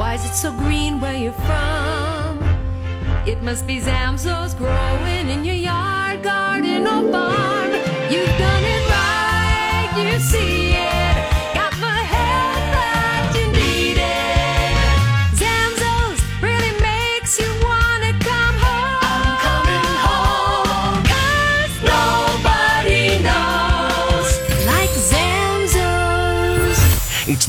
Why is it so green where you're from? It must be Zamzows growing in your yard, garden, or farm. You've done it right, you see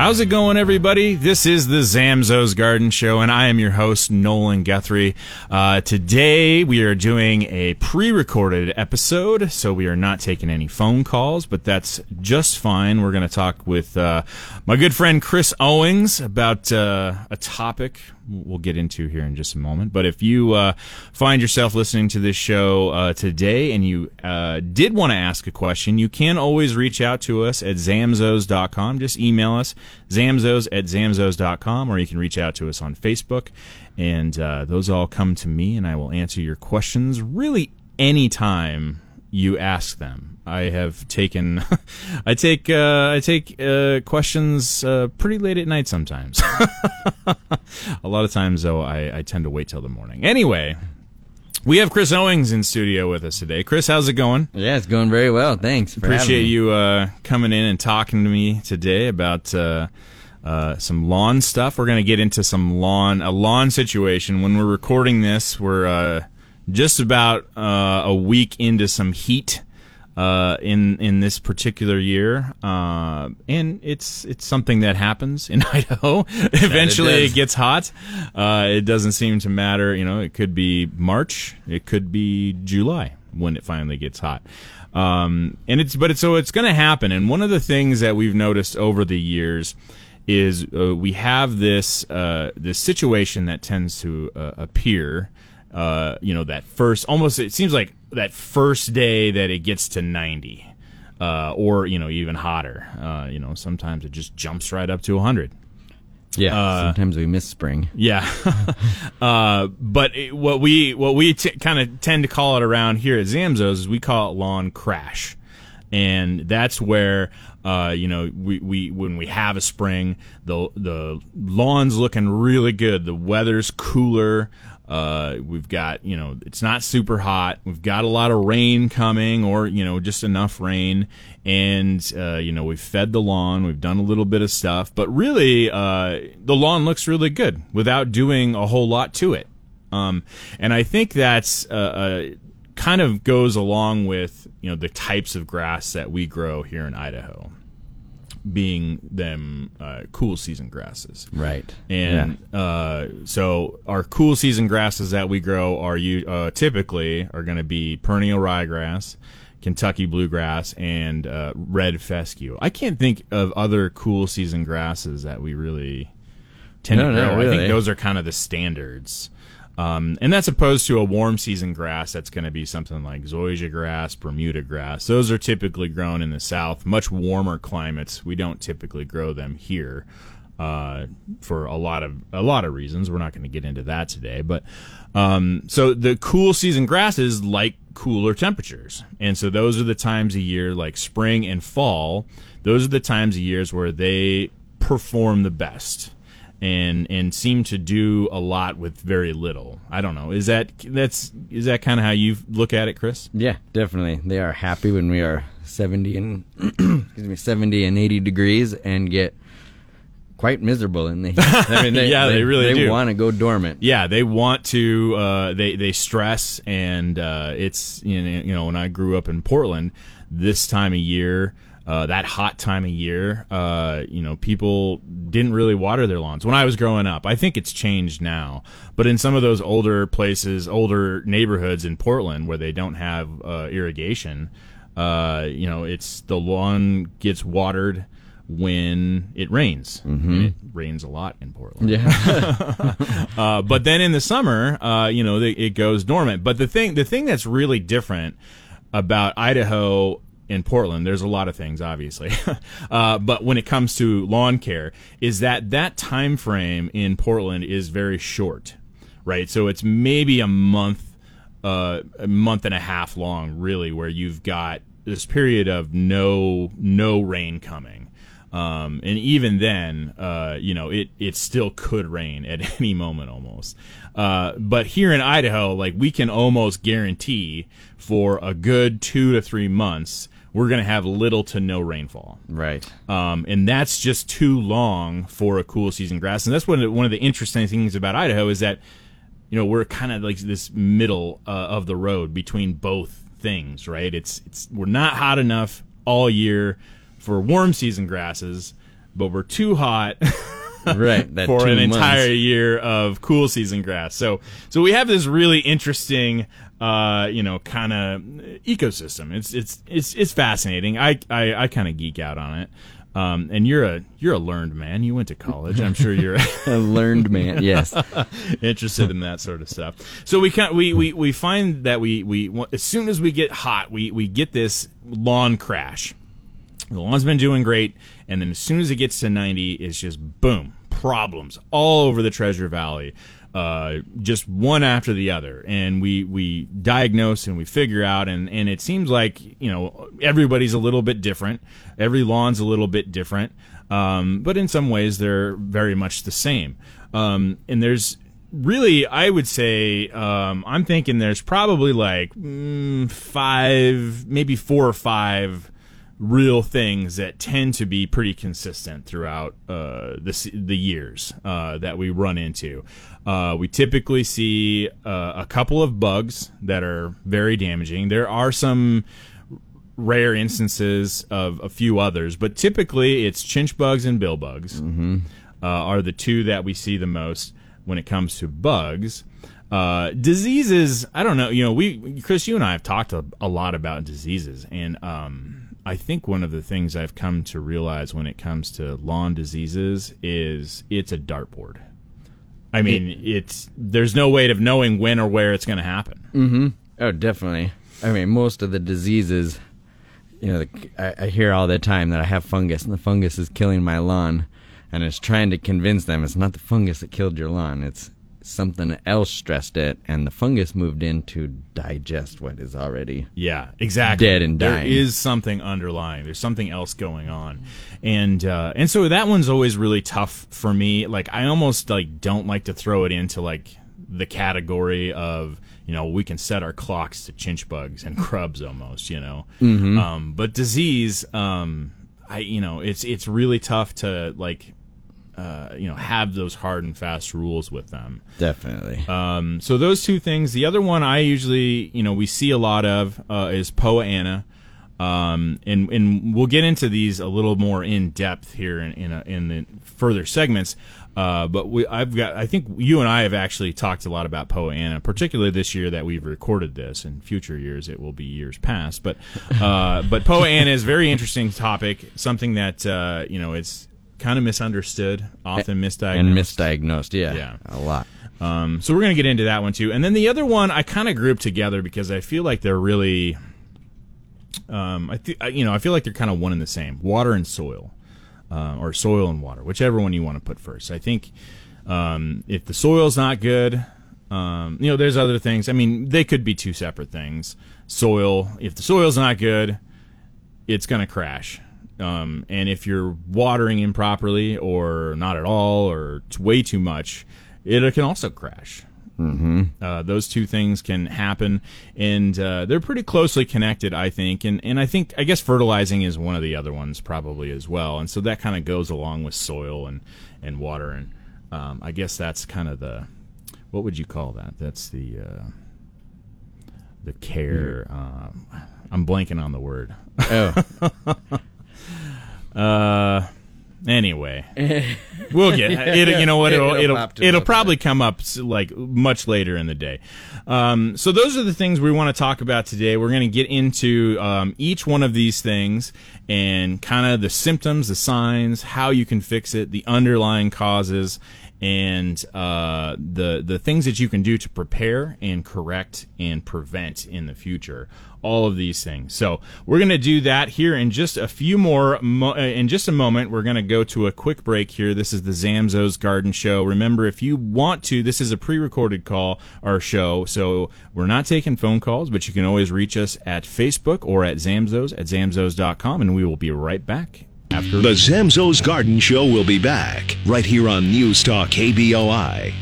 How's it going, everybody? This is the Zamzows Garden Show, and I am your host, Nolan Guthrie. Uh, today, we are doing a pre recorded episode, so we are not taking any phone calls, but that's just fine. We're going to talk with uh, my good friend Chris Owings about uh, a topic we'll get into here in just a moment. But if you uh, find yourself listening to this show uh, today and you uh, did want to ask a question, you can always reach out to us at zamzows.com. Just email us, zamzows at zamzows.com, or you can reach out to us on Facebook. And uh, those all come to me, and I will answer your questions really anytime you ask them. I have taken, I take, uh, I take uh, questions uh, pretty late at night sometimes. a lot of times, though, I, I tend to wait till the morning. Anyway, we have Chris Owings in studio with us today. Chris, how's it going? Yeah, it's going very well. Thanks. Appreciate you uh, coming in and talking to me today about uh, uh, some lawn stuff. We're going to get into some lawn, a lawn situation. When we're recording this, we're uh, just about uh, a week into some heat uh, in in this particular year, uh, and it's it's something that happens in Idaho. Eventually, does. it gets hot. Uh, it doesn't seem to matter. You know, it could be March, it could be July when it finally gets hot. Um, and it's but it's so it's going to happen. And one of the things that we've noticed over the years is uh, we have this uh, this situation that tends to uh, appear. Uh, you know, that first almost it seems like that first day that it gets to ninety, uh, or you know even hotter. Uh, you know, sometimes it just jumps right up to hundred. Yeah. uh, sometimes we miss spring. Yeah, uh, but it, what we what we t- kind of tend to call it around here at Zamzows is we call it lawn crash, and that's where uh, you know we, we when we have a spring, the the lawn's looking really good. The weather's cooler. Uh, we've got you know it's not super hot. We've got a lot of rain coming, or you know just enough rain, and uh, you know we've fed the lawn. We've done a little bit of stuff, but really uh, the lawn looks really good without doing a whole lot to it. Um, and I think that's uh, uh, kind of goes along with you know the types of grass that we grow here in Idaho, being them uh, cool season grasses. Right. And uh, so our cool season grasses that we grow are you uh, typically are going to be perennial ryegrass, Kentucky bluegrass, and uh, red fescue. I can't think of other cool season grasses that we really tend No, to no, grow. I think those are kind of the standards. Um, and that's opposed to a warm season grass that's going to be something like zoysia grass, Bermuda grass. Those are typically grown in the south, much warmer climates. We don't typically grow them here uh, for a lot of a lot of reasons. We're not going to get into that today, but um, so the cool season grasses like cooler temperatures, and so those are the times of year like spring and fall. Those are the times of years where they perform the best and and seem to do a lot with very little. I don't know. Is that that's is that kind of how you look at it, Chris? Yeah, definitely. They are happy when we are 70 and excuse me, 70 and 80 degrees and get quite miserable in the heat. I mean, they, Yeah, they really they do. want to go dormant. Yeah, they want to. Uh, they they stress, and uh, it's you know, you know when I grew up in Portland, this time of year, uh, that hot time of year, uh, you know, people didn't really water their lawns when I was growing up. I think it's changed now, but in some of those older places, older neighborhoods in Portland where they don't have uh, irrigation, uh, you know, it's the lawn gets watered when it rains. And it rains a lot in Portland. Yeah. Uh, but then in the summer, uh, you know, the, it goes dormant. But the thing, the thing that's really different about Idaho and Portland, there's a lot of things, obviously, uh, but when it comes to lawn care, is that that time frame in Portland is very short, right? So it's maybe a month, uh, a month and a half long, really, where you've got this period of no no rain coming. Um, and even then, uh, you know, it, it still could rain at any moment almost. Uh, but here in Idaho, like we can almost guarantee for a good two to three months, we're going to have little to no rainfall. right. Um, and that's just too long for a cool season grass. And that's one of the, one of the interesting things about Idaho is that, you know, we're kind of like this middle uh, of the road between both things, right? It's it's we're not hot enough all year for warm season grasses, but we're too hot Right. That for an months. entire year of cool season grass. So so we have this really interesting uh, you know, kind of ecosystem. It's it's it's it's fascinating. I I, I kind of geek out on it. Um, and you're a you're a learned man. You went to college. I'm sure you're A learned man. Yes. interested in that sort of stuff. So we can we we we find that we we as soon as we get hot, we we get this lawn crash. The lawn's been doing great, and then as soon as it gets to 90, it's just boom, problems all over the Treasure Valley, uh, just one after the other. And we we diagnose and we figure out, and and it seems like you know everybody's a little bit different. Every lawn's a little bit different, um, but in some ways they're very much the same. Um, and there's really, I would say, um, I'm thinking there's probably like mm, five, maybe four or five real things that tend to be pretty consistent throughout uh, the the years uh, that we run into. Uh, we typically see uh, a couple of bugs that are very damaging. There are some rare instances of a few others, but typically it's chinch bugs and bill bugs uh, are the two that we see the most when it comes to bugs. Uh, diseases, I don't know. You know, we Chris, you and I have talked a, a lot about diseases, and um, I think one of the things I've come to realize when it comes to lawn diseases is it's a dartboard. I mean, it's there's no way of knowing when or where it's going to happen. Mm-hmm. Oh, definitely. I mean, most of the diseases, you know, the, I, I hear all the time that I have fungus and the fungus is killing my lawn, and it's trying to convince them it's not the fungus that killed your lawn. It's something else stressed it, and the fungus moved in to digest what is already. Yeah, exactly. Dead and There dying. is something underlying. There's something else going on, and uh, and so that one's always really tough for me. Like I almost like don't like to throw it into like the category of you know we can set our clocks to chinch bugs and grubs almost you know. Mm-hmm. Um, but disease, um, I you know it's it's really tough to like. Uh, you know, have those hard and fast rules with them. Definitely. Um, so those two things. The other one I usually, you know, we see a lot of uh, is Poa Anna. Um, and, and we'll get into these a little more in depth here in in, a, in the further segments. Uh, but we, I've got, I think you and I have actually talked a lot about Poa Anna, particularly this year that we've recorded this. In future years, it will be years past. But, uh, but Poa Anna is a very interesting topic, something that uh, you know it's kind of misunderstood, often misdiagnosed, and misdiagnosed, yeah. Yeah. A lot. um, so we're going to get into that one too. And then the other one I kind of grouped together because I feel like they're really, um, I th- I- you know, I feel like they're kind of one and the same: water and soil, uh, or soil and water, whichever one you want to put first. I think um, if the soil's not good, um, you know, there's other things. I mean, they could be two separate things. Soil, if the soil's not good, it's going to crash. Um, and if you're watering improperly or not at all or it's way too much, it can also crash. Mm-hmm. Uh, those two things can happen, and uh, they're pretty closely connected, I think. And and I think I guess fertilizing is one of the other ones probably as well. And so that kind of goes along with soil and and water. And um, I guess that's kind of the what would you call that? That's the uh, the care. Um, I'm blanking on the word. Oh, Uh, anyway, we'll get it. You know what? It'll It'll it'll, it'll probably come up like much later in the day. Um, so those are the things we want to talk about today. We're going to get into um, each one of these things and kind of the symptoms, the signs, how you can fix it, the underlying causes, and uh, the the things that you can do to prepare and correct and prevent in the future. All of these things. So we're going to do that here in just a few more. Mo- uh, in just a moment, we're going to go to a quick break here. This is the Zamzows Garden Show. Remember, if you want to, this is a pre-recorded call or show, so we're not taking phone calls, but you can always reach us at Facebook or at Zamzows at zamzows.com, and we will be right back after The Zamzows Garden Show will be back right here on News Talk KBOI.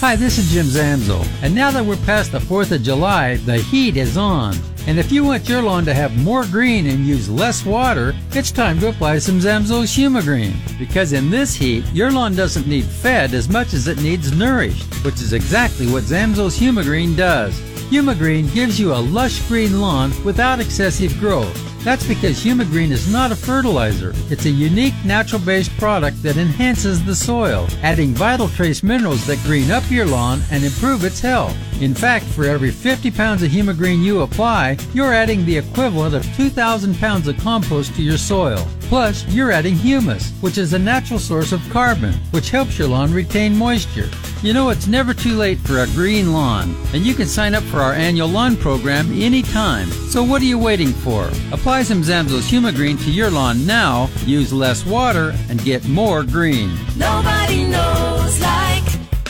Hi, this is Jim Zamzow. And now that we're past the 4th of July, the heat is on. And if you want your lawn to have more green and use less water, it's time to apply some Zamzows Humigreen. Because in this heat, your lawn doesn't need fed as much as it needs nourished, which is exactly what Zamzows Humigreen does. Humigreen gives you a lush green lawn without excessive growth. That's because Humigreen is not a fertilizer. It's a unique natural based product that enhances the soil, adding vital trace minerals that green up your lawn and improve its health. In fact, for every 50 pounds of Humigreen you apply, you're adding the equivalent of 2,000 pounds of compost to your soil. Plus, you're adding humus, which is a natural source of carbon, which helps your lawn retain moisture. You know, it's never too late for a green lawn, and you can sign up for our annual lawn program anytime. So what are you waiting for? Apply some Zamzows Humigreen to your lawn now, use less water, and get more green. Nobody knows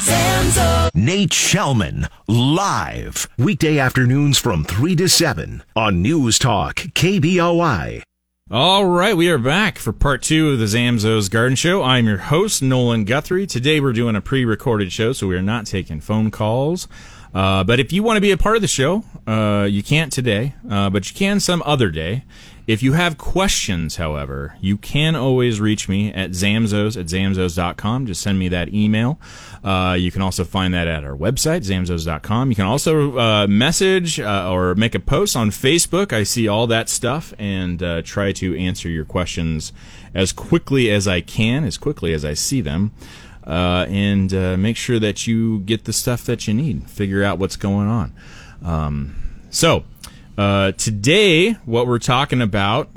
like Zamzo. Nate Shelman, live. Weekday afternoons from 3 to 7 on News Talk KBOI. All right, we are back for part two of the Zamzows Garden Show. I'm your host, Nolan Guthrie. Today we're doing a pre recorded show, so we are not taking phone calls. Uh, but if you want to be a part of the show, uh, you can't today, uh, but you can some other day. If you have questions, however, you can always reach me at zamzows at zamzows.com. Just send me that email. Uh, you can also find that at our website, zamzows.com. You can also uh, message uh, or make a post on Facebook. I see all that stuff and uh, try to answer your questions as quickly as I can, as quickly as I see them. Uh, and uh, make sure that you get the stuff that you need. Figure out what's going on. Um, so, uh, today, what we're talking about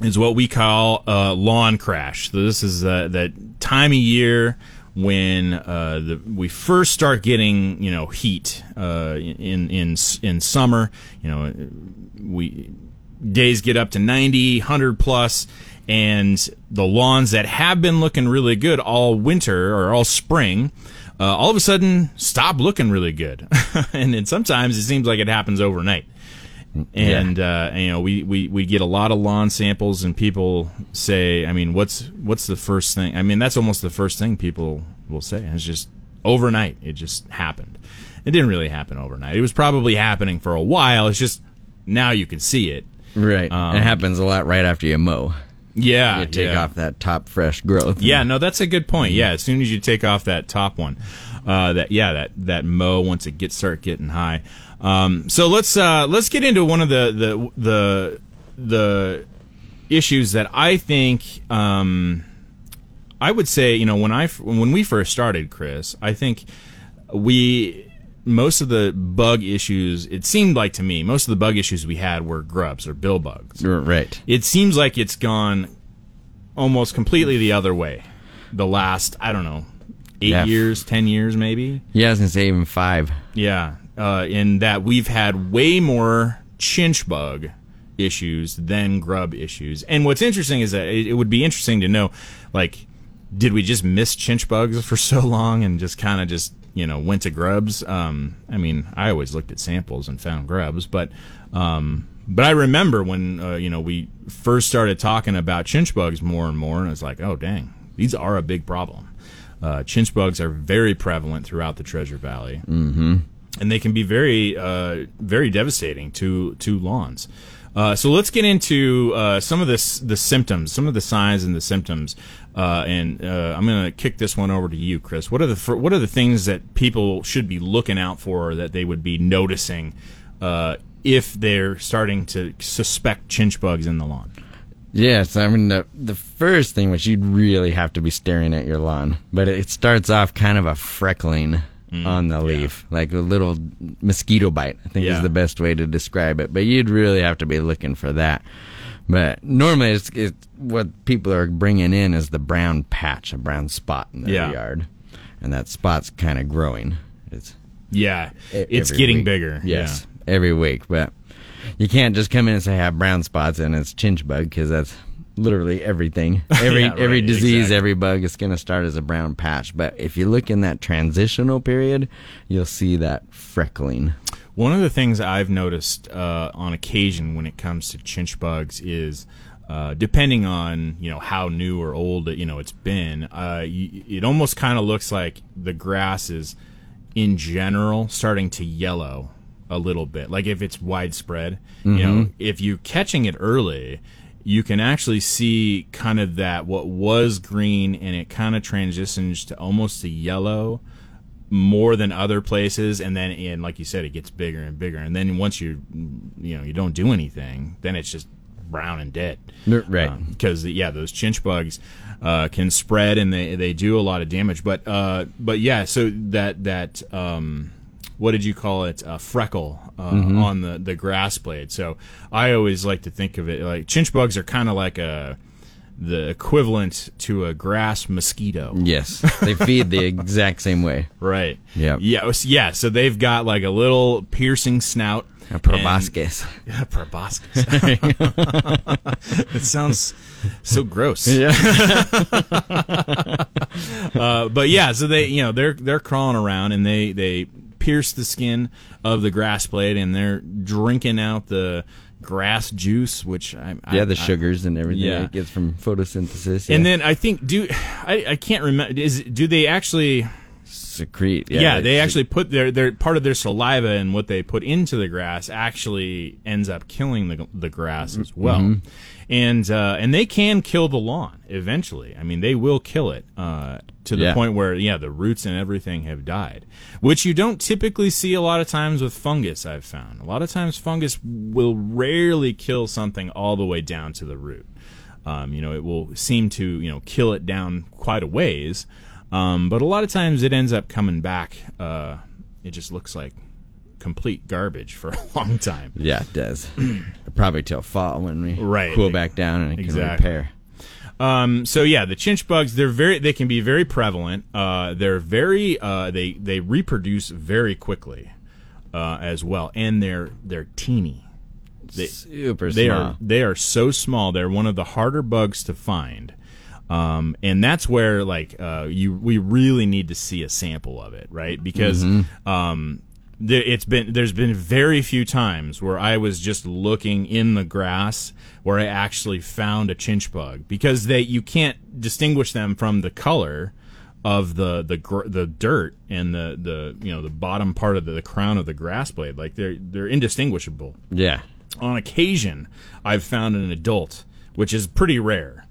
is what we call uh, lawn crash. So this is uh, that time of year when uh, the, we first start getting you know heat uh, in in in summer. You know, we days get up to 90, 100 plus, and the lawns that have been looking really good all winter or all spring. Uh, all of a sudden, stop looking really good, and then sometimes it seems like it happens overnight and uh, you know we, we, we get a lot of lawn samples and people say i mean what's what's the first thing i mean that's almost the first thing people will say it's just overnight it just happened it didn't really happen overnight it was probably happening for a while it's just now you can see it right. Um, it happens a lot right after you mow. yeah You take yeah. off that top fresh growth. Yeah, no, that's a good point. Yeah, as soon as you take off that top one, uh, that yeah, that that mow once it gets start getting high. Um, so let's uh, let's get into one of the the the the issues that I think um, I would say you know when I when we first started, Chris, I think we most of the bug issues it seemed like to me most of the bug issues we had were grubs or bill bugs Right. it seems like it's gone almost completely the other way. The last, I don't know, eight Yeah. years, ten years, maybe. Yeah, I was gonna say even five. Yeah, uh, in that we've had way more chinch bug issues than grub issues. And what's interesting is that it, it would be interesting to know, like, did we just miss chinch bugs for so long and just kind of just you know went to grubs? Um, I mean, I always looked at samples and found grubs, but um, but I remember when uh, you know we first started talking about chinch bugs more and more, and it's like, oh dang, these are a big problem. Uh, chinch bugs are very prevalent throughout the Treasure Valley, mm-hmm. And they can be very, uh, very devastating to to lawns. Uh, so let's get into uh, some of this the symptoms, some of the signs and the symptoms. Uh, and uh, I'm going to kick this one over to you, Chris. What are the what are the things that people should be looking out for that they would be noticing uh, if they're starting to suspect chinch bugs in the lawn? Yes, I mean the the first thing which you'd really have to be staring at your lawn, but it starts off kind of a freckling Mm, on the leaf, like a little mosquito bite. I think Yeah. is the best way to describe it. But you'd really have to be looking for that. But normally, it's, it's what people are bringing in is the brown patch, a brown spot in their Yeah. yard, and that spot's kind of growing. It's Yeah, it's getting week. bigger. Yes, every week. But you can't just come in and say I have brown spots and it's chinch bug because that's literally everything. Every Yeah, right, every disease, exactly. every bug is going to start as a brown patch. But if you look in that transitional period, you'll see that freckling. One of the things I've noticed uh, on occasion when it comes to chinch bugs is, uh, depending on you know how new or old you know it's been, uh, y- it almost kind of looks like the grass is, in general, starting to yellow a little bit. Like if it's widespread, you know, if you're catching it early. You can actually see kind of that what was green and it kind of transitions to almost a yellow more than other places and then and like you said it gets bigger and bigger and then once you you know you don't do anything then it's just brown and dead Right. because yeah those chinch bugs uh, can spread and they they do a lot of damage but uh but yeah so that that um what did you call it a freckle uh, on the the grass blade so i always like to think of it like chinch bugs are kind of like a the equivalent to a grass mosquito Yes, they feed the exact same way. Right. Yeah. s- Yeah. So they've got like a little piercing snout. A proboscis. and- Yeah, proboscis. it sounds so gross. Yeah. Uh, but yeah, so they, you know, they're they're crawling around and they they pierce the skin of the grass blade and they're drinking out the grass juice, which I, I yeah, the I- sugars and everything Yeah. it gets from photosynthesis. and then I think do I, I can't remember is do they actually secrete. Yeah, Yeah, they actually put their their part of their saliva and what they put into the grass actually ends up killing the the grass as well, Mm-hmm. And uh, and they can kill the lawn eventually. I mean, they will kill it uh, to the Yeah. point where yeah, the roots and everything have died, which you don't typically see a lot of times with fungus. I've found a lot of times fungus will rarely kill something all the way down to the root. Um, you know, it will seem to you know kill it down quite a ways, um, but a lot of times it ends up coming back. Uh, it just looks like complete garbage for a long time. Yeah, it does. Probably till fall when we Right. cool back down and it can Exactly. repair. Um, so yeah, the chinch bugs they're very they can be very prevalent. Uh, they're very uh, they they reproduce very quickly uh, as well, and they're they're teeny. They, Super they small. are they are so small. They're one of the harder bugs to find, um, and that's where like uh, you we really need to see a sample of it, right? Because um, there, it's been there's been very few times where I was just looking in the grass where I actually found a chinch bug because they you can't distinguish them from the color of the the the dirt and the the you know the bottom part of the, the crown of the grass blade like they're they're indistinguishable Yeah. on occasion I've found an adult, which is pretty rare.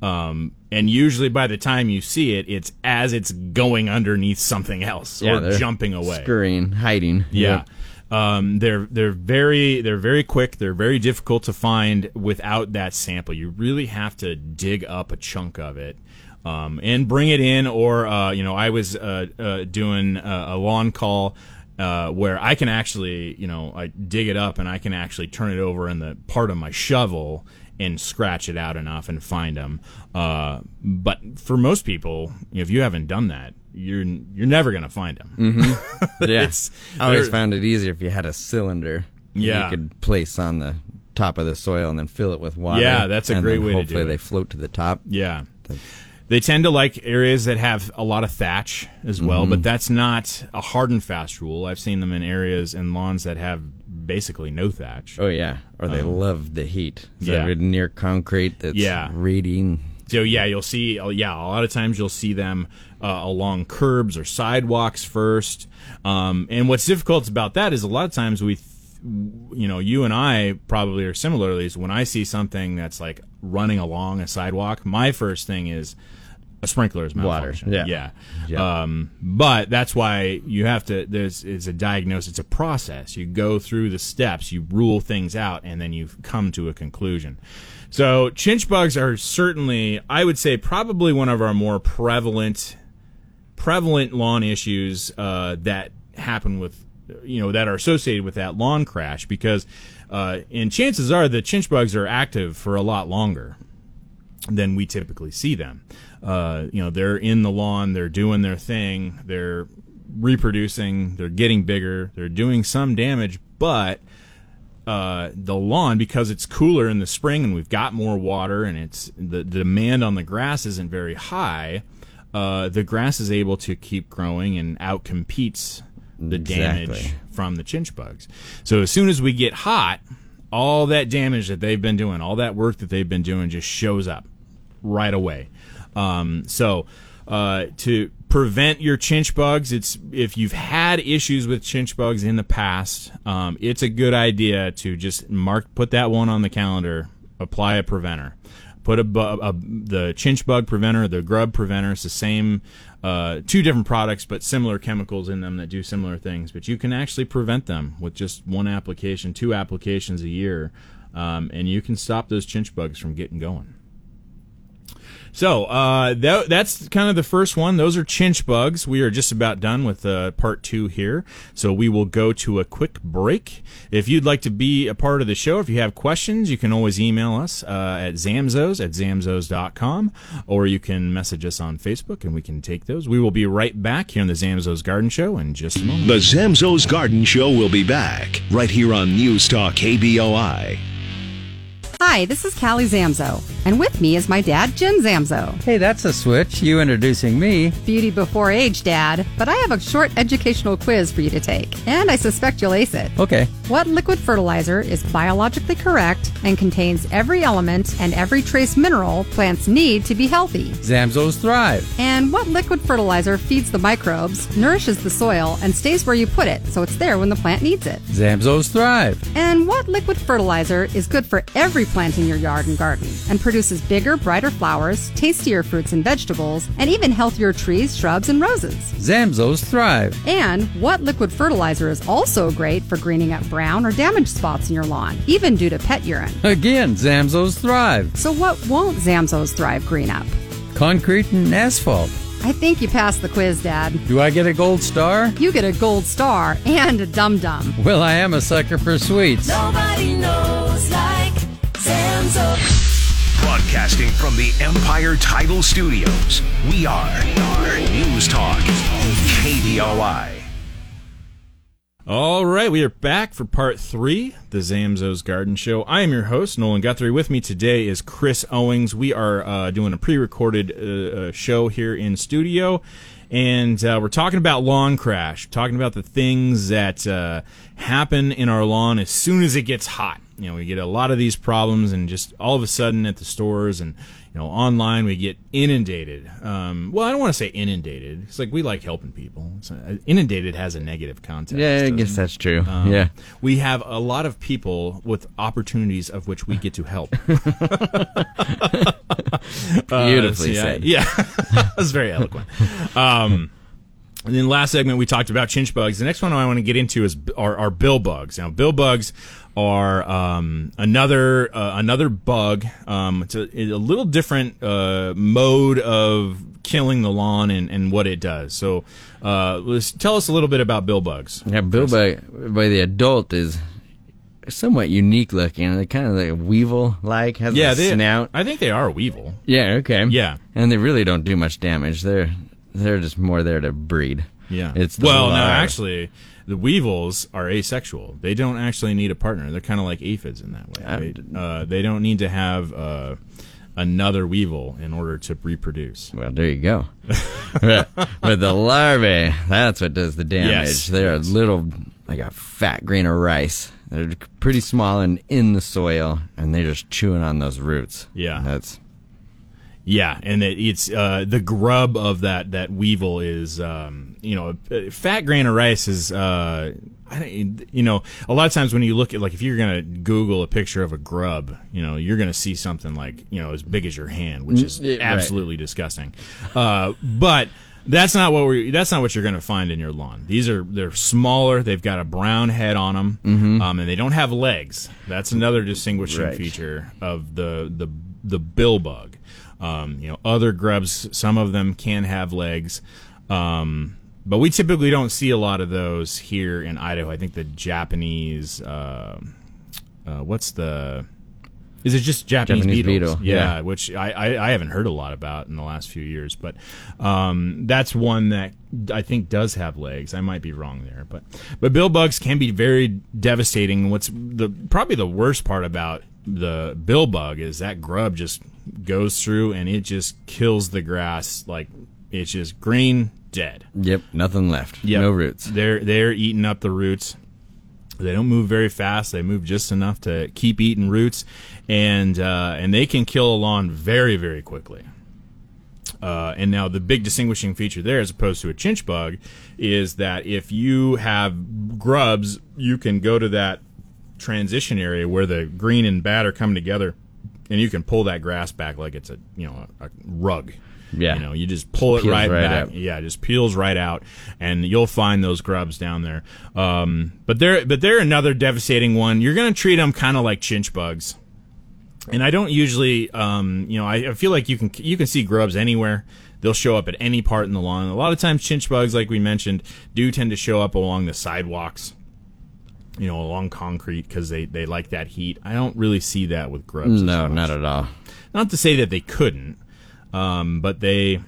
Um, and usually by the time you see it, it's as it's going underneath something else Yeah, or jumping away. Scurrying, hiding. Yeah. Um, they're they're very they're very quick. They're very difficult to find without that sample. You really have to dig up a chunk of it um, and bring it in. Or uh, you know, I was uh, uh, doing a lawn call uh, where I can actually you know I dig it up and I can actually turn it over in the part of my shovel and scratch it out enough and find them. Uh, but for most people, if you haven't done that, you're you're never gonna find them. Yeah. I always found it easier if you had a cylinder. Yeah. You could place on the top of the soil and then fill it with water. Yeah, that's a great way to do hopefully it. they float to the top. Yeah. They tend to like areas that have a lot of thatch as well, Mm-hmm. but that's not a hard and fast rule. I've seen them in areas and lawns that have basically no thatch. Oh yeah, or they love the heat. So Um, yeah. near concrete that's Yeah. reading. So yeah, you'll see. uh, Yeah, a lot of times you'll see them uh, along curbs or sidewalks first. Um, and what's difficult about that is a lot of times we, th- you know, you and I probably are similarly. Is when I see something that's like running along a sidewalk, my first thing is a sprinkler is Water, yeah. yeah. Yeah. Um, but that's why you have to. There's it's a diagnosis. It's a process. You go through the steps. You rule things out, and then you come to a conclusion. So chinch bugs are certainly, I would say, probably one of our more prevalent prevalent lawn issues uh, that happen with you know that are associated with that lawn crash because uh, and chances are the chinch bugs are active for a lot longer than we typically see them. Uh, you know, they're in the lawn, they're doing their thing, they're reproducing, they're getting bigger, they're doing some damage, but uh, the lawn because it's cooler in the spring and we've got more water and it's the, the demand on the grass isn't very high. Uh, the grass is able to keep growing and outcompetes the damage Exactly. from the chinch bugs. So as soon as we get hot, all that damage that they've been doing, all that work that they've been doing, just shows up right away. Um, so uh, to prevent your chinch bugs, it's if you've had issues with chinch bugs in the past, um, it's a good idea to just mark put that one on the calendar, apply a preventer. Put a, a the chinch bug preventer, the grub preventer. It's the same, uh, two different products, but similar chemicals in them that do similar things. But you can actually prevent them with just one application, two applications a year, um, and you can stop those chinch bugs from getting going. So uh, that, that's kind of the first one. Those are chinch bugs. We are just about done with uh, part two here. So we will go to a quick break. If you'd like to be a part of the show, if you have questions, you can always email us uh, at zamzows at zamzows.com or you can message us on Facebook and we can take those. We will be right back here on the Zamzows Garden Show in just a moment. The Zamzows Garden Show will be back right here on News Talk KBOI. Hi, this is Callie Zamzow, and with me is my dad, Jim Zamzow. Hey, that's a switch. You introducing me. Beauty before age, Dad, but I have a short educational quiz for you to take, and I suspect you'll ace it. Okay. What liquid fertilizer is biologically correct and contains every element and every trace mineral plants need to be healthy? Zamzows thrive. And what liquid fertilizer feeds the microbes, nourishes the soil, and stays where you put it so it's there when the plant needs it? Zamzows thrive. And what liquid fertilizer is good for every plant in your yard and garden and produces bigger, brighter flowers, tastier fruits and vegetables, and even healthier trees, shrubs, and roses? Zamzows thrive. And what liquid fertilizer is also great for greening up brown or damaged spots in your lawn, even due to pet urine? Again, Zamzows thrive. So, what won't Zamzows Thrive green up? Concrete and asphalt. I think you passed the quiz, Dad. Do I get a gold star? You get a gold star and a dum dum. Well, I am a sucker for sweets. Nobody knows like Zamzo. Broadcasting from the Empire Title Studios, we are, we are News Talk KBOI. All right, we are back for part three, the Zamzows Garden Show. I am your host, Nolan Guthrie. With me today is Chris Owings. We are uh, doing a pre-recorded uh, uh, show here in studio, and uh, we're talking about lawn crash, talking about the things that uh, happen in our lawn as soon as it gets hot. You know, we get a lot of these problems, and just all of a sudden at the stores and you know online we get inundated. Um, well, I don't want to say inundated. It's like we like helping people. So, uh, inundated has a negative context. Yeah, I guess that's true. Um, yeah. We have a lot of people with opportunities of which we get to help. Beautifully Uh, said. Yeah, that's very eloquent. Um, and then last segment we talked about chinch bugs. The next one I want to get into is are, are bill bugs. Now, bill bugs are um, another uh, another bug. Um, it's a, a little different uh, mode of killing the lawn and, and what it does. So, uh, let's tell us a little bit about bill bugs. Yeah, Bill by, by the adult is somewhat unique looking. They're kind of like weevil like, has Yeah, a they, snout. I think they are a weevil. Yeah, okay. Yeah. And they really don't do much damage. They're they're just more there to breed. Yeah. It's the well, no, actually, the weevils are asexual. They don't actually need a partner. They're kind of like aphids in that way. They, uh, they don't need to have uh, another weevil in order to reproduce. Well, there you go. but, the larvae, that's what does the damage. Yes, They're yes. a little, like a fat grain of rice. They're pretty small and in the soil, and they're just chewing on those roots. Yeah. That's Yeah, and it, it's uh, the grub of that that weevil is um, you know uh, fat grain of rice is uh, I you know a lot of times when you look at like if you're gonna Google a picture of a grub, you know you're gonna see something like you know as big as your hand, which is right. absolutely disgusting. Uh, but that's not what we that's not what you're going to find in your lawn. These are they're smaller. They've got a brown head on them, um, and they don't have legs. That's another distinguishing Right. feature of the the the bill bug. Um, you know, other grubs, some of them can have legs, um, but we typically don't see a lot of those here in Idaho. I think the Japanese, uh, uh, what's the is it just Japanese, Japanese beetles? beetle, Yeah, yeah. which I, I, I haven't heard a lot about in the last few years, but um, that's one that I think does have legs. I might be wrong there, but but bill bugs can be very devastating. What's the probably the worst part about the bill bug is that grub just goes through and it just kills the grass like it's just green dead. Yep, nothing left. Yep. No roots. They're they're eating up the roots. They don't move very fast. They move just enough to keep eating roots, and uh, and they can kill a lawn very very quickly. Uh, and now the big distinguishing feature there, as opposed to a chinch bug, is that if you have grubs, you can go to that transition area where the green and bad are coming together, and you can pull that grass back like it's a you know a, a rug. Yeah. you know, you just pull it Peels right, right back. out. Yeah, it just peels right out, and you'll find those grubs down there. Um, but they're but they're another devastating one. You're gonna treat them kind of like chinch bugs, and I don't usually, um, you know, I, I feel like you can you can see grubs anywhere. They'll show up at any part in the lawn. A lot of times, chinch bugs, like we mentioned, do tend to show up along the sidewalks. You know, along concrete because they, they like that heat. I don't really see that with grubs. No, not at all. Not to say that they couldn't, um, but they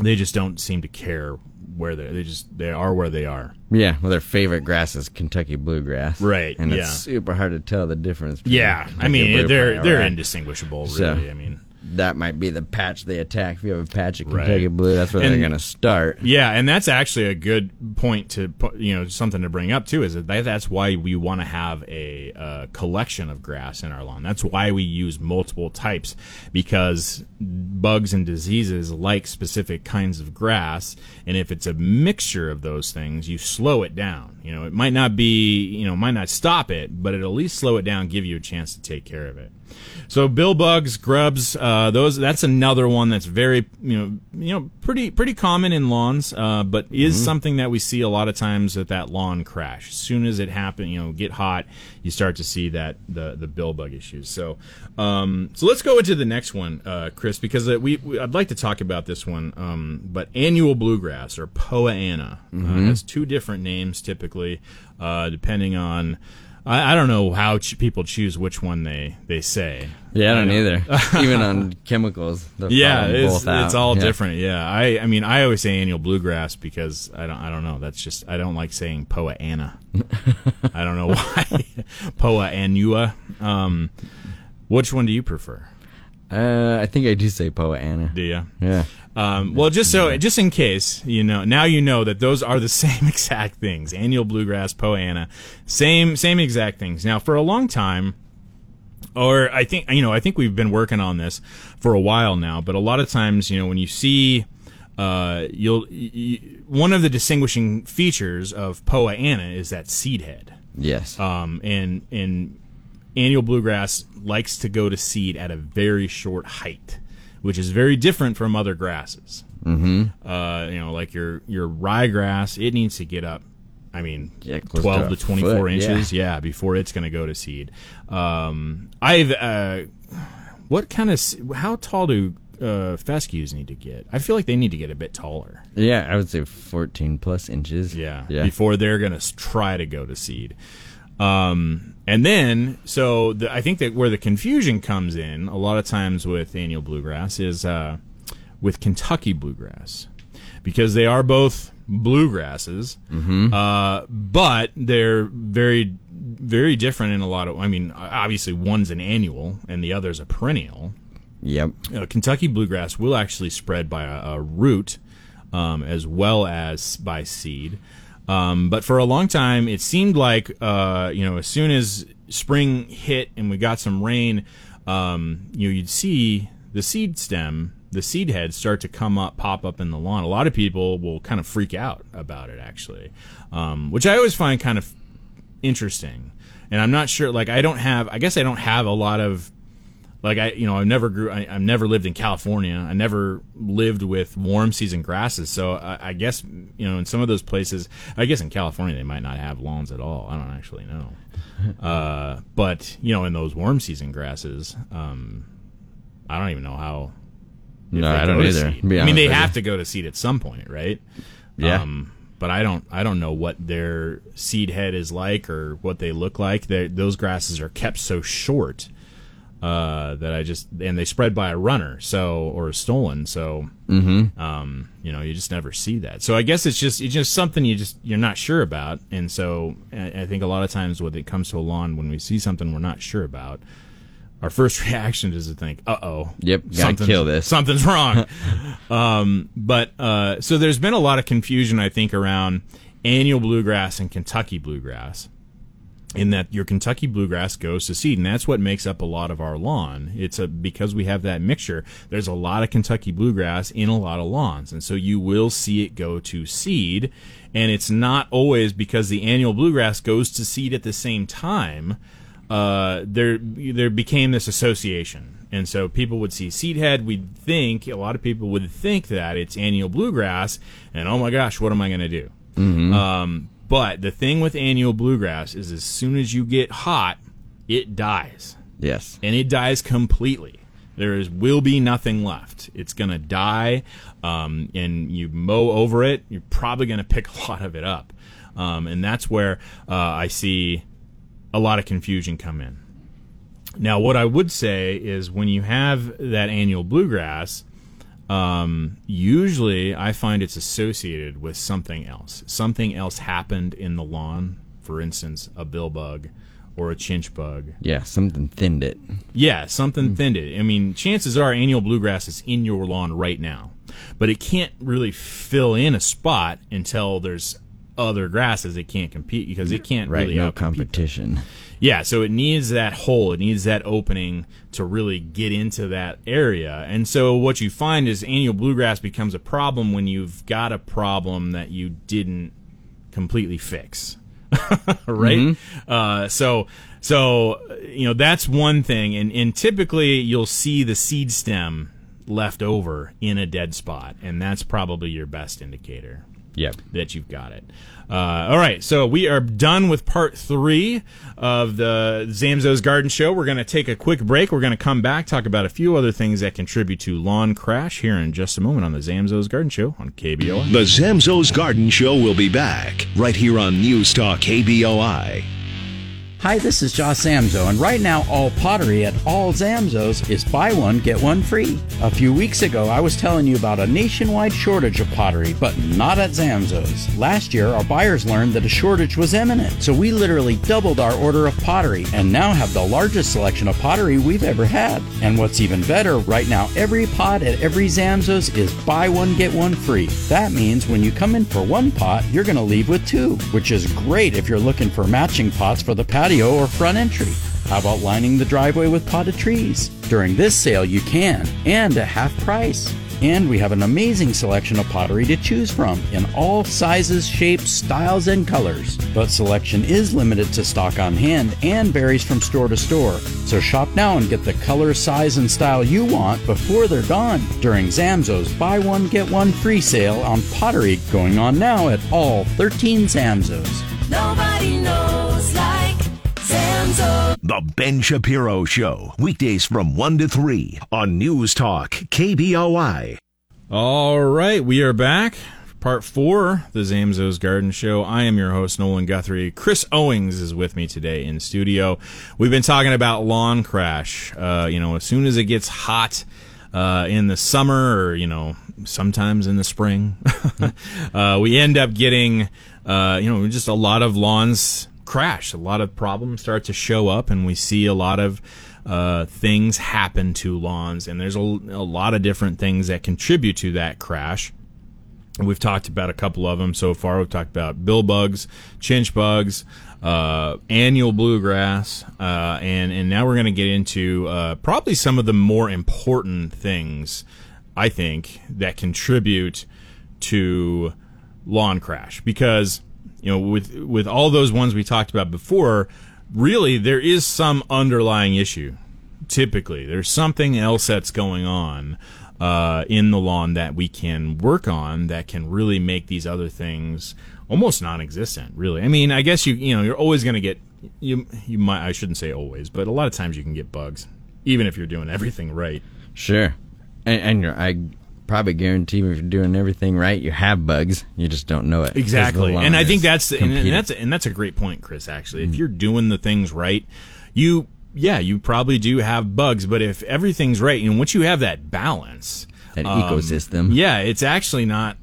they just don't seem to care where they they just they are where they are. Yeah, well, their favorite grass is Kentucky bluegrass. Right, and yeah. it's super hard to tell the difference. between Yeah, I mean they're they're right? indistinguishable. Really, So- I mean. That might be the patch they attack. If you have a patch of Right. Kentucky blue, that's where And- they're going to start. Yeah, and that's actually a good point to you know something to bring up too. Is that that's why we want to have a uh, collection of grass in our lawn. That's why we use multiple types because bugs and diseases like specific kinds of grass, and if it's a mixture of those things, you slow it down. You know, it might not be you know might not stop it, but it'll at least slow it down, give you a chance to take care of it. So bill bugs, grubs, uh, those that's another one that's very you know you know pretty pretty common in lawns, uh, but is something that we see a lot of times at that lawn crash. As soon as it happen, you know, get hot, you start to see that the the bill bug issues. So um, so let's go into the next one, uh, Chris, because uh, we, we I'd like to talk about this one. Um, but annual bluegrass or Poa anna uh, has two different names typically, uh, depending on. I, I don't know how ch- people choose which one they, they say. Yeah, I don't either. Even on chemicals, Yeah, it's, it's all Yeah. different. Yeah, I I mean I always say annual bluegrass because I don't I don't know. That's just I don't like saying Poa anna. I don't know why. Poa annua. Um, which one do you prefer? Uh, I think I do say Poa Anna. Do you? Yeah. Um, well, just so, just in case, you know, now you know that those are the same exact things. Annual bluegrass, poana, same, same exact things. Now, for a long time, or I think, you know, I think we've been working on this for a while now, but a lot of times, you know, when you see, uh, you'll, y- y- one of the distinguishing features of Poa Anna is that seed head. Yes. Um, and, and annual bluegrass likes to go to seed at a very short height, which is very different from other grasses. Mm-hmm. Uh, you know, like your your ryegrass, it needs to get up. I mean, Yeah, twelve to to twenty four inches, yeah. before it's going to go to seed. Um, I've uh, what kind of how tall do uh, fescues need to get? I feel like they need to get a bit taller. yeah, I would say 14 plus inches. Yeah. Yeah. Before they're going to try to go to seed. Um, and then, so the, I think that where the confusion comes in a lot of times with annual bluegrass is uh, with Kentucky bluegrass because they are both bluegrasses, uh, but they're very, very different in a lot of. I mean, obviously one's an annual and the other's a perennial Yep. uh, Kentucky bluegrass will actually spread by a, a root um, as well as by seed. Um, but for a long time, it seemed like uh, you know as soon as spring hit and we got some rain, um, you know you'd see the seed stem, the seed head start to come up, pop up in the lawn, a lot of people will kind of freak out about it actually, um, which I always find kind of interesting. And I'm not sure, like, I don't have, I guess I don't have a lot of, like, I, you know, I've never grew, I, I've never lived in California. I never lived with warm season grasses. So I, I guess, you know, in some of those places, I guess in California, they might not have lawns at all. I don't actually know. Uh, but, you know, in those warm season grasses, um, I don't even know how. No, I don't either, I mean, they have to go to seed at some point, right? Yeah. Um, but I don't, I don't know what their seed head is like or what they look like. They're, those grasses are kept so short uh, that I just, and they spread by a runner, so or stolen, so um, you know, you just never see that. So I guess it's just it's just something you just you're not sure about, and so I, I think a lot of times when it comes to a lawn, when we see something we're not sure about, our first reaction is to think, "Uh oh, Yep, gotta kill this." something's wrong." um, but uh, so there's been a lot of confusion, I think, around annual bluegrass and Kentucky bluegrass in that your Kentucky bluegrass goes to seed, and that's what makes up a lot of our lawn. It's a because we have that mixture. There's a lot of Kentucky bluegrass in a lot of lawns, and so you will see it go to seed. And it's not always because the annual bluegrass goes to seed at the same time. Uh, there there became this association, and so people would see seed head. We'd think a lot of people would think that it's annual bluegrass, and oh my gosh, what am I going to do? Um, but the thing with annual bluegrass is as soon as you get hot, it dies. Yes. And it dies completely. There is will be nothing left. It's gonna die, um, and you mow over it. You're probably gonna pick a lot of it up, um, and that's where uh, I see a lot of confusion come in. Now, what I would say is when you have that annual bluegrass, um, usually I find it's associated with something else. Something else happened in the lawn. For instance, a bill bug or a chinch bug. Yeah, something thinned it. Yeah, something thinned it. I mean, chances are annual bluegrass is in your lawn right now, but it can't really fill in a spot until there's other grasses it can't compete because it can't Right, really no outcompete them. competition. Yeah, so it needs that hole, it needs that opening to really get into that area. And so what you find is annual bluegrass becomes a problem when you've got a problem that you didn't completely fix. right? Uh, so so you know that's one thing, and and typically you'll see the seed stem left over in a dead spot, and that's probably your best indicator Yep. that you've got it. Uh, all right, so we are done with part three of the Zamzows Garden Show. We're going to take a quick break. We're going to come back, talk about a few other things that contribute to lawn crash here in just a moment on the Zamzows Garden Show on KBOI. The Zamzows Garden Show will be back right here on News Talk KBOI. Hi, this is Josh Zamzow, and right now all pottery at all Zamzows is buy one, get one free. A few weeks ago, I was telling you about a nationwide shortage of pottery, but not at Zamzows. Last year, our buyers learned that a shortage was imminent, so we literally doubled our order of pottery and now have the largest selection of pottery we've ever had. And what's even better, right now every pot at every Zamzows is buy one, get one free. That means when you come in for one pot, you're going to leave with two, which is great if you're looking for matching pots for the patio or front entry. How about lining the driveway with potted trees? During this sale, you can, and at half price. And we have an amazing selection of pottery to choose from in all sizes, shapes, styles, and colors. But selection is limited to stock on hand and varies from store to store. So shop now and get the color, size, and style you want before they're gone during Zamzows Buy One Get One Free sale on pottery going on now at all 13 Zamzows. The Ben Shapiro Show, weekdays from 1 to 3 on News Talk KBOI. All right, we are back. Part four, the Zamzows Garden Show. I am your host, Nolan Guthrie. Chris Owings is with me today in studio. We've been talking about lawn crash. Uh, you know, as soon as it gets hot uh, in the summer or, you know, sometimes in the spring, uh, we end up getting, uh, you know, just a lot of lawns crash. A lot of problems start to show up, and we see a lot of uh, things happen to lawns, and there's a, a lot of different things that contribute to that crash. We've talked about a couple of them so far. We've talked about bill bugs, chinch bugs, uh, annual bluegrass, uh, and and now we're going to get into uh, probably some of the more important things I think that contribute to lawn crash because you know with with all those ones we talked about before, really there is some underlying issue. Typically, there's something else that's going on uh, in the lawn that we can work on that can really make these other things almost non-existent. Really, I mean, I guess you you know you're always going to get you you might I shouldn't say always, but a lot of times you can get bugs, even if you're doing everything right. Sure. And, and you're, I probably guarantee if you're doing everything right, you have bugs. You just don't know it. Exactly, and I think that's and, and that's and that's a great point, Chris. Actually, if you're doing the things right, you yeah, you probably do have bugs. But if everything's right, and once you have that balance, That um, ecosystem. yeah, it's actually not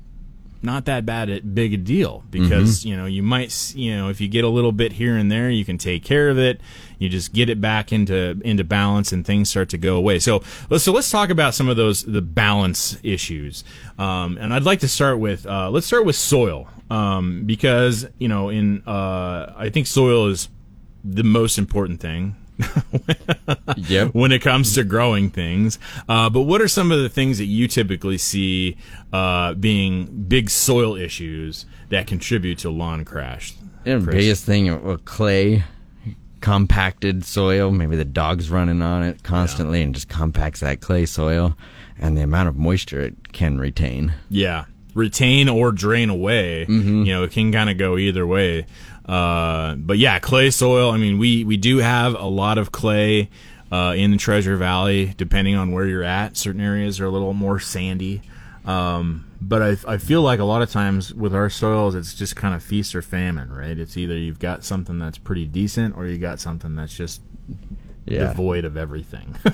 not that bad at big a deal because you know you might you know if you get a little bit here and there you can take care of it you just get it back into into balance and things start to go away so let's so let's talk about some of those the balance issues um, and I'd like to start with uh, let's start with soil um, because you know in uh, I think soil is the most important thing Yep. when it comes to growing things. Uh, but what are some of the things that you typically see uh, being big soil issues that contribute to lawn crash? The biggest thing with clay, compacted soil. Maybe the dog's running on it constantly and just compacts that clay soil, and the amount of moisture it can retain. Yeah, retain or drain away. You know, it can kind of go either way. Uh, but yeah, clay soil. I mean, we we do have a lot of clay uh, in the Treasure Valley. Depending on where you're at, certain areas are a little more sandy. Um, but I, I feel like a lot of times with our soils, it's just kind of feast or famine, right? It's either you've got something that's pretty decent, or you got something that's just Yeah. devoid of everything.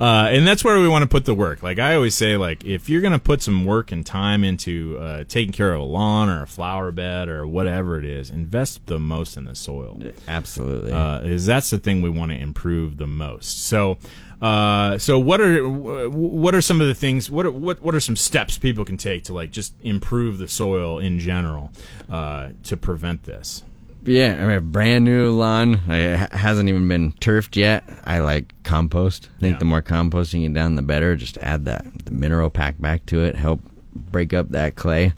uh, and that's where we want to put the work. Like I always say, like if you're going to put some work and time into uh, taking care of a lawn or a flower bed or whatever it is, invest the most in the soil. Absolutely. Uh, is that's the thing we want to improve the most. So, uh, so what are what are some of the things? What are, what what are some steps people can take to like just improve the soil in general uh, to prevent this? Yeah, I mean, a brand new lawn it hasn't even been turfed yet. I like compost. I think Yeah. the more composting you down, the better. Just add that the mineral pack back to it, help break up that clay.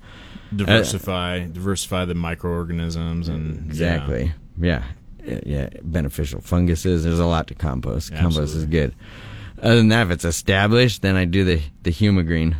diversify diversify the microorganisms and Exactly. Yeah. yeah, yeah, beneficial funguses. There's a lot to compost. Compost is good. Other than that, if it's established, then I do the the humigreen.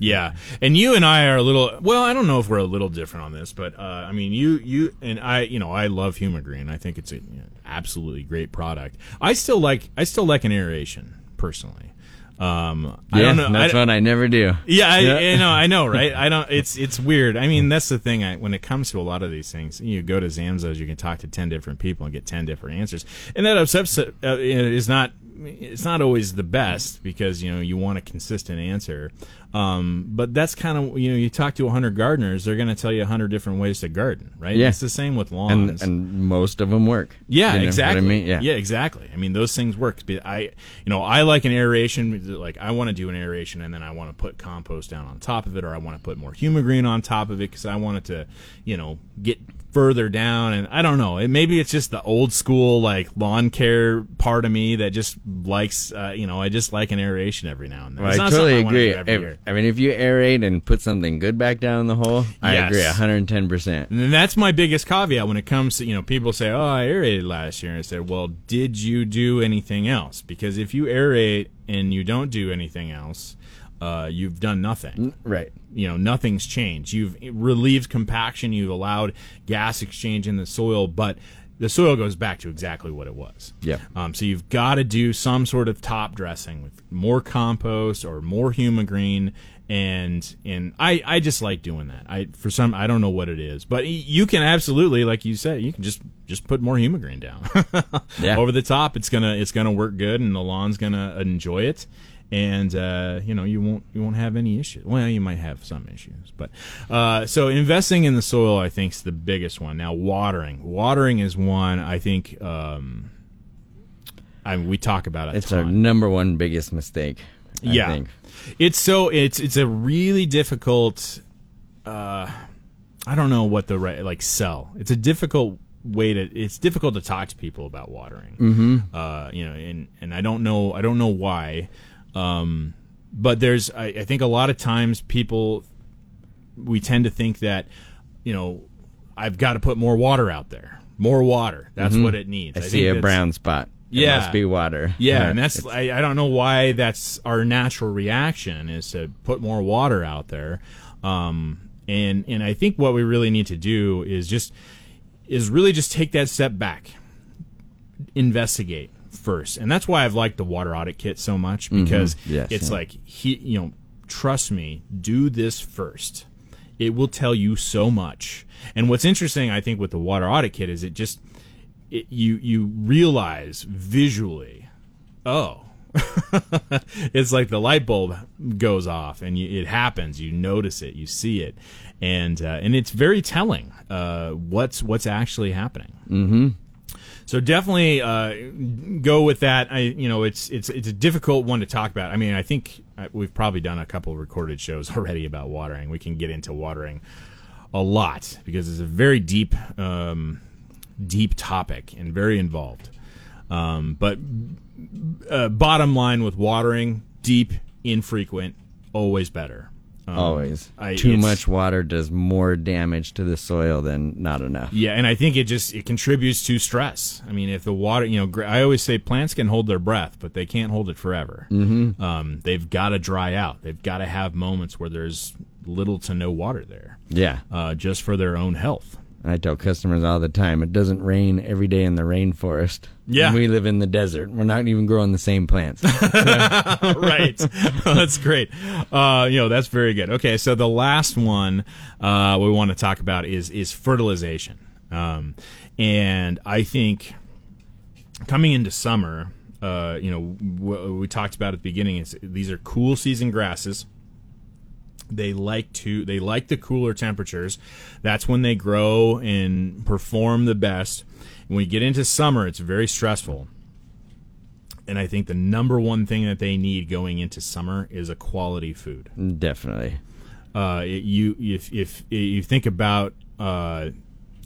Yeah, and you and I are a little. Well, I don't know if we're a little different on this, but uh, I mean, you, you and I. You know, I love Humigreen. I think it's an absolutely great product. I still like. I still like an aeration personally. Um, I Yeah, don't know. that's I, what I never do. yeah, I, Yeah. you know, I know, right? I don't. It's it's weird. I mean, that's the thing. I, when it comes to a lot of these things, you go to Zamzows, you can talk to ten different people and get ten different answers, and that upsets uh, is not. It's not always the best because you know you want a consistent answer, um, but that's kind of you know you talk to hundred gardeners, they're going to tell you hundred different ways to garden, right? Yeah. It's the same with lawns. And and most of them work. Yeah, You know what exactly. I mean? Yeah. yeah, exactly. I mean, those things work. But I, you know, I like an aeration. Like, I want to do an aeration, and then I want to put compost down on top of it, or I want to put more humigreen on top of it because I want it to, you know, get further down. And I don't know. It, maybe it's just the old school like lawn care part of me that just likes, uh, you know, I just like an aeration every now and then. Well, I totally something agree. If-. I mean, if you aerate and put something good back down in the hole, I Yes. agree, 110%. And that's my biggest caveat when it comes to, you know, people say, oh, I aerated last year. And I said, well, did you do anything else? Because if you aerate and you don't do anything else, uh, you've done nothing. Right. You know, nothing's changed. You've relieved compaction, you've allowed gas exchange in the soil, but the soil goes back to exactly what it was. Yep. Um, so you've got to do some sort of top dressing with more compost or more humigreen, and and I, I just like doing that. I for some I don't know what it is, but you can absolutely, like you said, you can just just put more humigreen down Yeah. over the top. It's gonna it's gonna work good, and the lawn's gonna enjoy it. And uh, you know you won't you won't have any issues. Well, you might have some issues, but uh, so investing in the soil, I think, is the biggest one. Now, watering, watering is one I think. Um, I mean, we talk about it. It's our number one biggest mistake. I yeah, think. it's so it's it's a really difficult. Uh, I don't know what the right like sell. It's a difficult way to. It's difficult to talk to people about watering. Mm-hmm. Uh, you know, and and I don't know. I don't know why. Um, but there's. I, I think a lot of times people we tend to think that you know I've got to put more water out there. More water. That's what it needs. I, think see a brown spot. It Yeah. must be water. Yeah, Uh, and that's I, I don't know why that's our natural reaction is to put more water out there, um, and and I think what we really need to do is just is really just take that step back, investigate first, and that's why I've liked the water audit kit so much because Yes, it's yeah. like he you know trust me, do this first. It will tell you so much. And what's interesting, I think, with the water audit kit is it just it, you you realize visually, oh, it's like the light bulb goes off and you, it happens. You notice it, you see it, and uh, and it's very telling uh, what's what's actually happening. Mm-hmm. So definitely uh, go with that. I you know it's it's it's a difficult one to talk about. I mean, I think uh, we've probably done a couple recorded shows already about watering. We can get into watering a lot because it's a very deep um, deep topic and very involved. Um, but uh, bottom line with watering, deep, infrequent, always better. Um, Always. I- Too much water does more damage to the soil than not enough. Yeah, and I think it just it contributes to stress. I mean, if the water, you know, I always say plants can hold their breath, but they can't hold it forever. Mm-hmm. Um, they've got to dry out. They've got to have moments where there's little to no water there, Yeah. uh, just for their own health. I tell customers all the time, it doesn't rain every day in the rainforest. Yeah. And we live in the desert. We're not even growing the same plants. right. that's great. Uh, you know, that's very good. Okay, so the last one uh, we want to talk about is is fertilization, um, and I think coming into summer, uh, you know, w- we talked about at the beginning is these are cool season grasses. They like to they like the cooler temperatures. That's when they grow and perform the best. When we get into summer, it's very stressful. And I think the number one thing that they need going into summer is a quality food. Definitely. Uh, you if if you think about uh,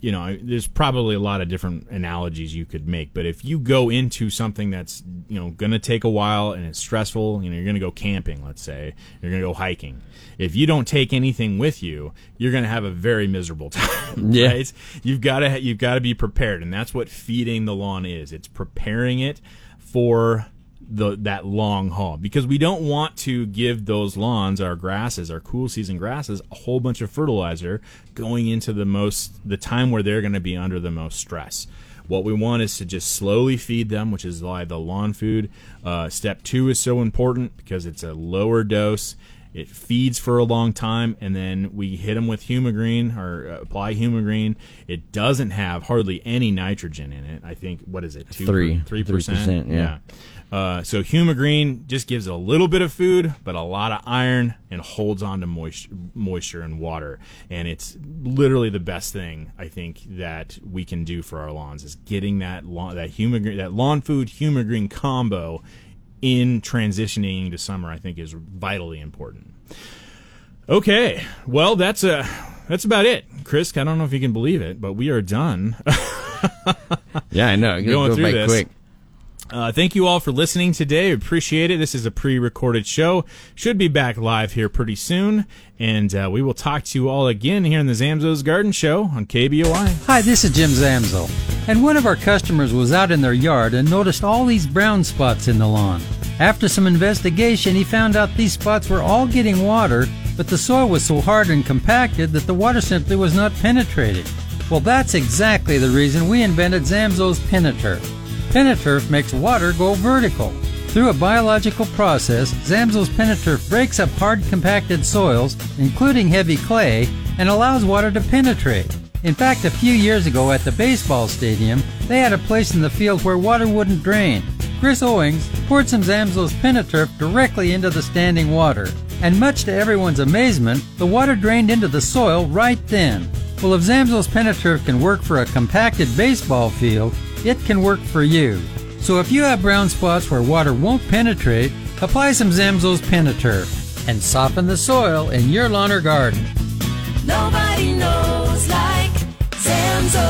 you know, there's probably a lot of different analogies you could make, but if you go into something that's you know going to take a while and it's stressful, you know, you're going to go camping, let's say, you're going to go hiking. If you don't take anything with you, you're going to have a very miserable time. Yeah. right? You've got to you've got to be prepared, and that's what feeding the lawn is. It's preparing it for the that long haul because we don't want to give those lawns, our grasses, our cool season grasses, a whole bunch of fertilizer going into the most the time where they're going to be under the most stress. What we want is to just slowly feed them, which is why the lawn food. Uh, step two is so important because it's a lower dose. It feeds for a long time, and then we hit them with humigreen or uh, apply humigreen. It doesn't have hardly any nitrogen in it. I think what is it? Two, Three. three 3%, yeah. Uh, so humigreen just gives a little bit of food, but a lot of iron and holds on to moisture, moisture and water. And it's literally the best thing I think that we can do for our lawns is getting that lawn, that humigreen, that lawn food humigreen combo in transitioning to summer. I think is vitally important. Okay, well that's a that's about it, Chris. I don't know if you can believe it, but we are done. Yeah, I know. Going goes through this. quick. Uh, thank you all for listening today. Appreciate it. This is a pre-recorded show. Should be back live here pretty soon, and uh, we will talk to you all again here in the Zamzows Garden Show on KBOI. Hi, this is Jim Zamzow. And one of our customers was out in their yard and noticed all these brown spots in the lawn. After some investigation, he found out these spots were all getting water, but the soil was so hard and compacted that the water simply was not penetrating. Well, that's exactly the reason we invented Zamzows Peneturf. Peneturf makes water go vertical. Through a biological process, Zamzows Peneturf breaks up hard compacted soils, including heavy clay, and allows water to penetrate. In fact, a few years ago at the baseball stadium, they had a place in the field where water wouldn't drain. Chris Owings poured some Zamzows Peneturf directly into the standing water, and much to everyone's amazement, the water drained into the soil right then. Well, if Zamzows Peneturf can work for a compacted baseball field, it can work for you. So if you have brown spots where water won't penetrate, Apply some Zamzows Peneturf and soften the soil in your lawn or garden. Nobody knows like Zamzow.